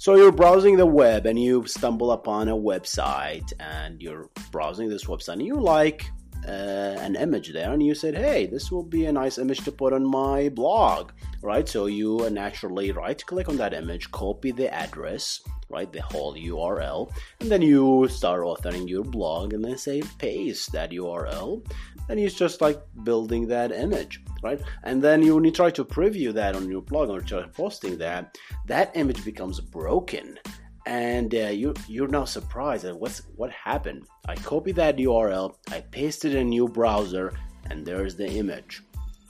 So you're browsing the web and you stumble upon a website and you're browsing this website and you like uh, an image there and you said, hey, this will be a nice image to put on my blog, right? So you naturally right click on that image, copy the address, right, the whole URL, and then you start authoring your blog and then say paste that URL, and it's just like building that image, right? And then you, when you try to preview that on your blog or try posting that, that image becomes broken and uh, you you're now surprised at what's what happened. I copied that URL, I pasted in a new browser, and there's the image.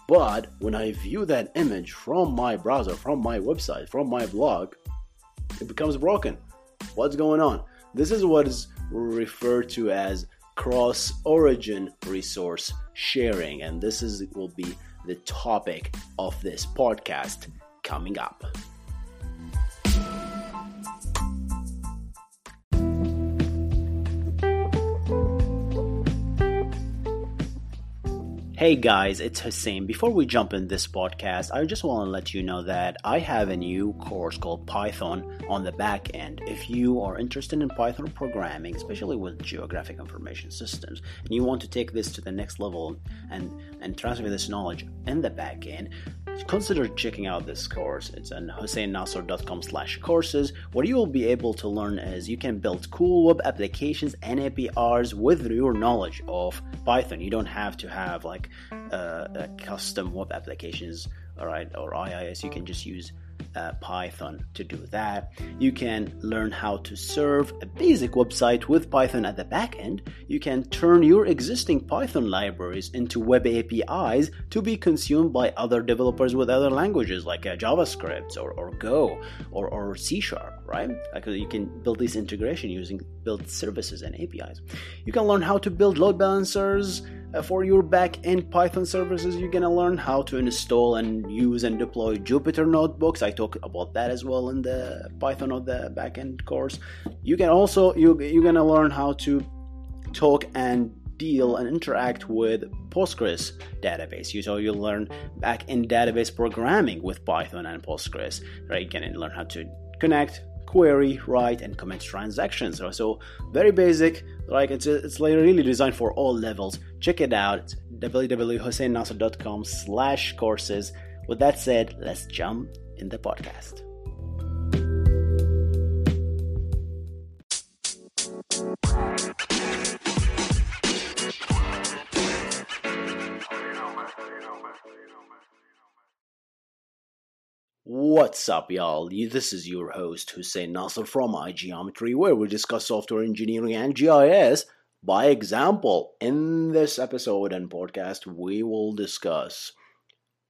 But when I view that image from my browser, from my website, from my blog, it becomes broken. What's going on? This is what is referred to as cross origin resource sharing, and this is will be the topic of this podcast coming up. Hey guys, it's Hussein. Before we jump in this podcast, I just want to let you know that I have a new course called Python on the back end. If you are interested in Python programming, especially with geographic information systems, and you want to take this to the next level and, and transfer this knowledge in the back end, consider checking out this course. It's on husseinnasser.com slash courses. What you will be able to learn is you can build cool web applications and APIs with your knowledge of Python. You don't have to have like uh, custom web applications, all right, or IIS. You can just use uh, Python to do that. You can learn how to serve a basic website with Python at the back end. You can turn your existing Python libraries into web APIs to be consumed by other developers with other languages like uh, JavaScript or, or Go or, or C Sharp, right? Like you can build this integration using build services and APIs. You can learn how to build load balancers uh, Uh, for your back-end Python services, you're gonna learn how to install and use and deploy Jupyter notebooks. I talk about that as well in the Python of the back-end course. You can also you you're gonna learn how to talk and deal and interact with Postgres database. You so you'll learn back-end database programming with Python and Postgres. Right, you can learn how to connect query, write, and commit transactions. So, very basic. Like it's it's really designed for all levels. Check it out. It's www.husseinnasser.com slash courses. With that said, let's jump in the podcast. What's up, y'all? This is your host Hussein Nasser from iGeometry, where we discuss software engineering and GIS by example. In this episode and podcast, we will discuss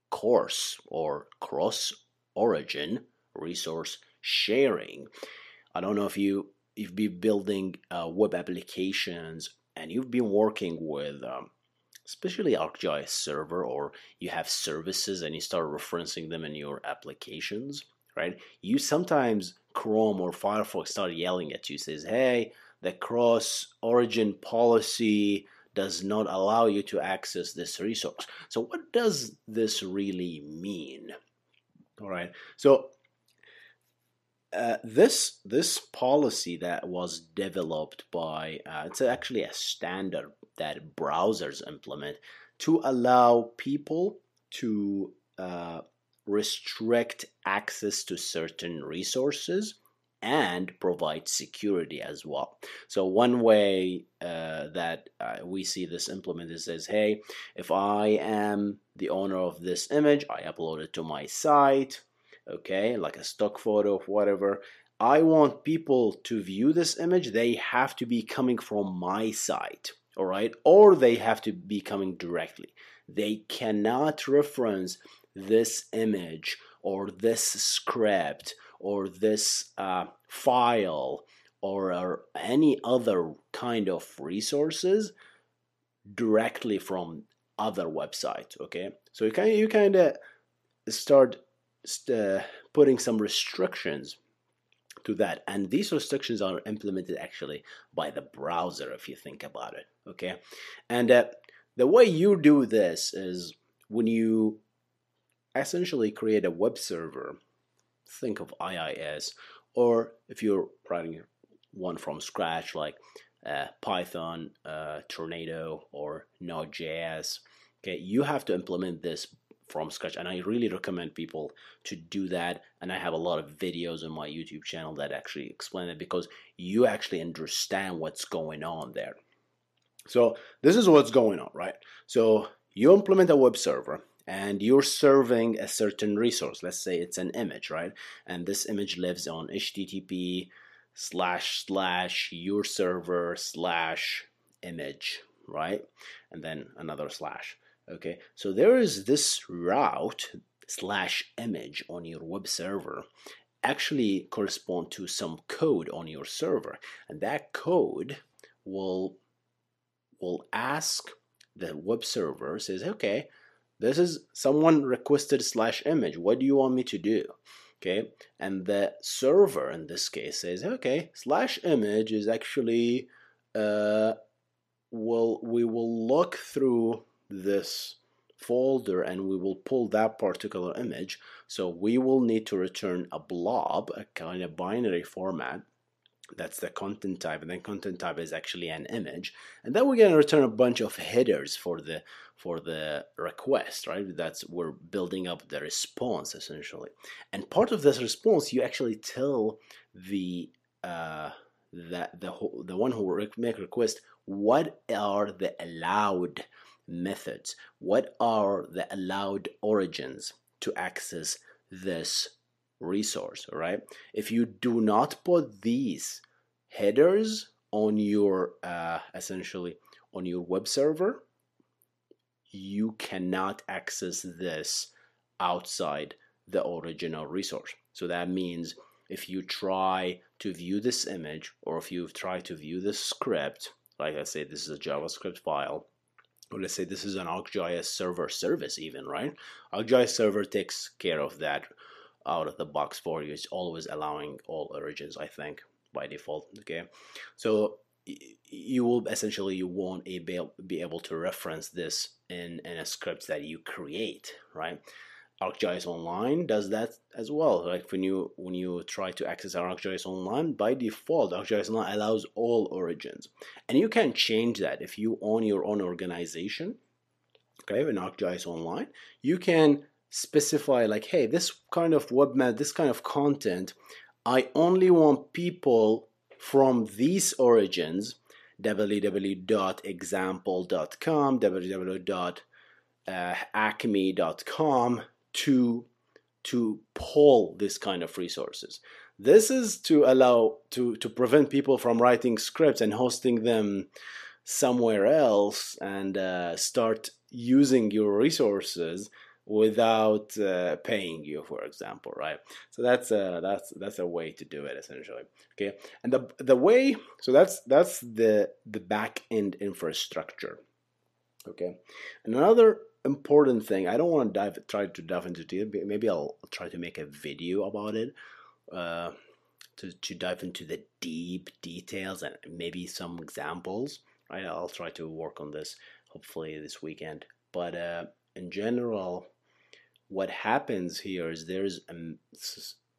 CORS or cross origin resource sharing. I don't know if you you've been building uh, web applications and you've been working with um, especially ArcGIS server, or you have services and you start referencing them in your applications, right? You sometimes Chrome or Firefox start yelling at you, says, "Hey, the cross origin policy." does not allow you to access this resource. So, what does this really mean? All right. So, uh, this this policy that was developed by uh, it's actually a standard that browsers implement to allow people to uh, restrict access to certain resources and provide security as well. So one way uh, that uh, we see this implemented says, "Hey, if I am the owner of this image, I upload it to my site, okay, like a stock photo of whatever." I want people to view this image, they have to be coming from my site all right? Or they have to be coming directly. They cannot reference this image or this script or this uh, file or, or any other kind of resources directly from other websites okay? So you kind you kind of start uh, putting some restrictions to that. And these restrictions are implemented actually by the browser, if you think about it. Okay. And uh, the way you do this is when you essentially create a web server, think of IIS or if you're writing one from scratch like uh, Python, uh, Tornado, or Node.js, okay, you have to implement this from scratch and i really recommend people to do that and i have a lot of videos on my youtube channel that actually explain it because you actually understand what's going on there. So this is what's going on right? So you implement a web server and you're serving a certain resource. Let's say it's an image right? And this image lives on http slash slash your server slash image right? And then another slash okay so there is this route slash image on your web server actually correspond to some code on your server and that code will will ask the web server says okay this is someone requested slash image. What do you want me to do? Okay and the server in this case says okay slash image is actually uh will we will look through this folder and we will pull that particular image. So we will need to return a blob a kind of binary format. That's the content type and then content type is actually an image. And then we're going to return a bunch of headers for the for the request right? That's we're building up the response essentially. And part of this response you actually tell the uh that the the one who make request what are the allowed methods. What are the allowed origins to access this resource right? If you do not put these headers on your uh, essentially on your web server you cannot access this outside the original resource. So that means if you try to view this image or if you try to view this script like I say this is a JavaScript file let's say this is an ArcGIS server service even right ArcGIS server takes care of that out of the box for you. It's always allowing all origins, I think, by default. Okay, so you will essentially you won't be able to reference this in in a script that you create, right? ArcGIS Online does that as well. Like when you when you try to access ArcGIS Online, by default, ArcGIS Online allows all origins, and you can change that if you own your own organization. Okay, in ArcGIS Online, you can specify like, hey, this kind of web map, this kind of content, I only want people from these origins, www.example.com, www.acme.com, to to pull this kind of resources. This is to allow to to prevent people from writing scripts and hosting them somewhere else and uh, start using your resources without uh, paying you for example right? So that's a that's that's a way to do it essentially okay? And the the way so that's that's the the back end infrastructure okay? And another important thing i don't want to dive try to dive into it maybe i'll try to make a video about it uh, to, to dive into the deep details and maybe some examples right i'll try to work on this hopefully this weekend but uh, in general, what happens here is there's um,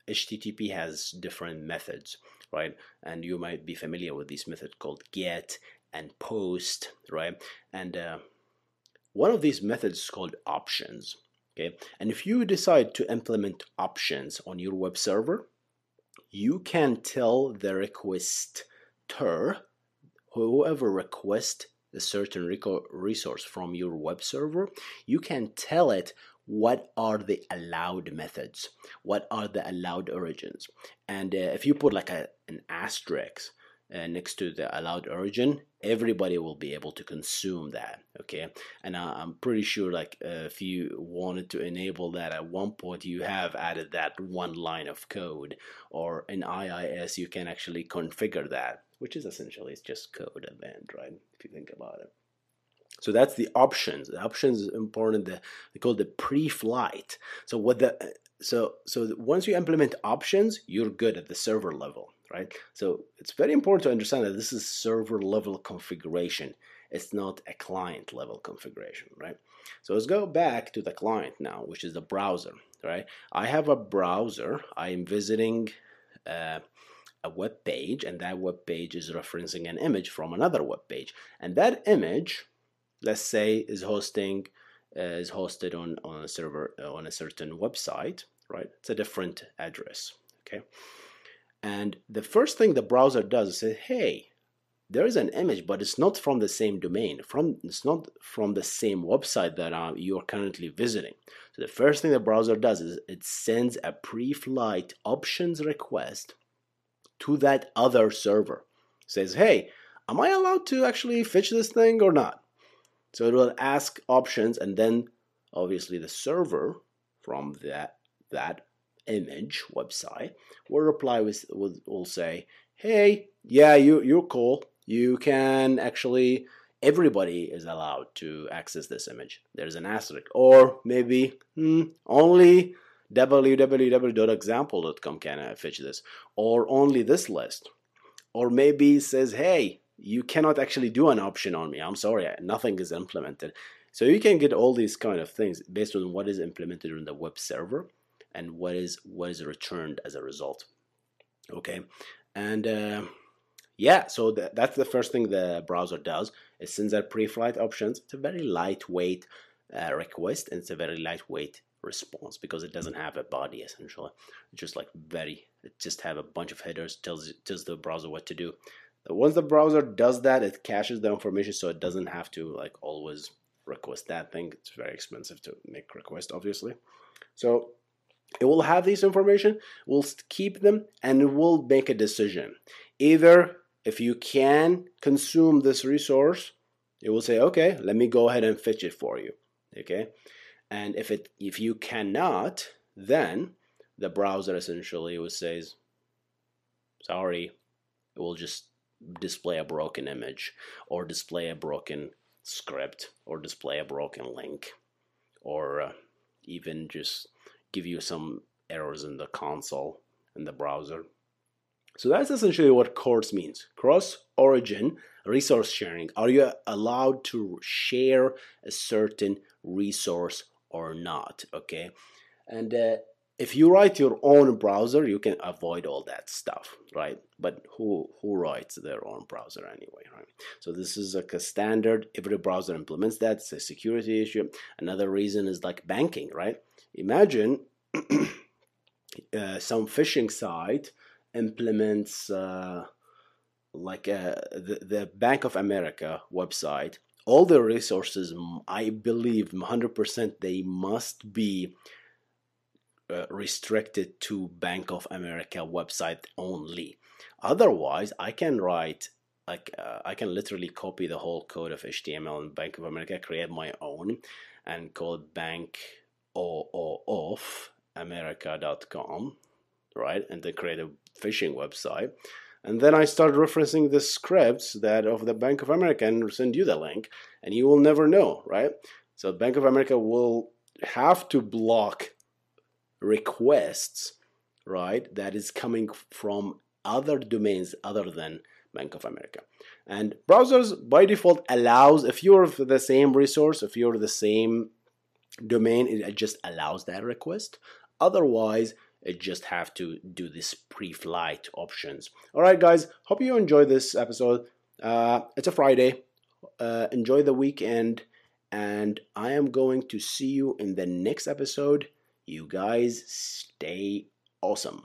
HTTP has different methods, right? And you might be familiar with these methods called get and post, right? And uh, one of these methods is called options, okay? And if you decide to implement options on your web server, you can tell the requester, whoever request a certain resource from your web server, you can tell it what are the allowed methods, what are the allowed origins. And uh, if you put like a, an asterisk uh, next to the allowed origin, everybody will be able to consume that. Okay, and I, I'm pretty sure like uh, if you wanted to enable that at one point, you have added that one line of code, or in IIS you can actually configure that which is essentially it's just code at the end, right? If you think about it. So that's the options. The options is important. The, they call the pre-flight. So what the so so once you implement options, you're good at the server level, right? So it's very important to understand that this is server level configuration. It's not a client level configuration, right? So let's go back to the client now, which is the browser, right? I have a browser. I am visiting uh, a web page, and that web page is referencing an image from another web page, and that image, let's say, is hosting uh, is hosted on on a server uh, on a certain website, right? It's a different address, okay. And the first thing the browser does is say, hey, there is an image, but it's not from the same domain. From it's not from the same website that uh, you're currently visiting. So the first thing the browser does is it sends a pre-flight options request to that other server. It says, hey, am I allowed to actually fetch this thing or not? So it will ask options, and then obviously the server from that that image website will reply with will, will say, hey, yeah, you you're cool you can actually everybody is allowed to access this image. There's an asterisk, or maybe hmm, only www.example.com can fetch this, or only this list, or maybe says, hey, you cannot actually do an option on me. I'm sorry, nothing is implemented. So you can get all these kind of things based on what is implemented on the web server and what is what is returned as a result. Okay, and. Uh, yeah, so that's the first thing the browser does. It sends out pre-flight options. It's a very lightweight uh, request and it's a very lightweight response because it doesn't have a body essentially. It's just like very, it just have a bunch of headers, tells, tells the browser what to do. Once the browser does that, it caches the information so it doesn't have to like always request that thing. It's very expensive to make request, obviously. So it will have this information, will keep them, and will make a decision. Either if you can consume this resource, it will say, okay, let me go ahead and fetch it for you. Okay. And if it if you cannot, then the browser essentially will says, sorry, it will just display a broken image or display a broken script or display a broken link or uh, even just give you some errors in the console in the browser so that's essentially what CORS means. Cross-origin resource sharing. Are you allowed to share a certain resource or not? Okay. And uh, if you write your own browser, you can avoid all that stuff, right? But who who writes their own browser anyway, right? So this is like a standard. Every browser implements that. It's a security issue. Another reason is like banking, right? Imagine uh, some phishing site implements uh, like uh, the, the Bank of America website, all the resources, I believe 100% they must be uh, restricted to Bank of America website only. Otherwise, I can write like uh, I can literally copy the whole code of HTML in Bank of America, create my own, and call it bank of america.com right? And then create a phishing website. And then I start referencing the scripts that of the Bank of America and send you the link, and you will never know, right? So Bank of America will have to block requests, right? That is coming from other domains other than Bank of America. And browsers by default allows if you're the same resource, if you're the same domain, it just allows that request. Otherwise, it just have to do this pre-flight options all right guys hope you enjoy this episode uh, it's a friday uh, enjoy the weekend and i am going to see you in the next episode you guys stay awesome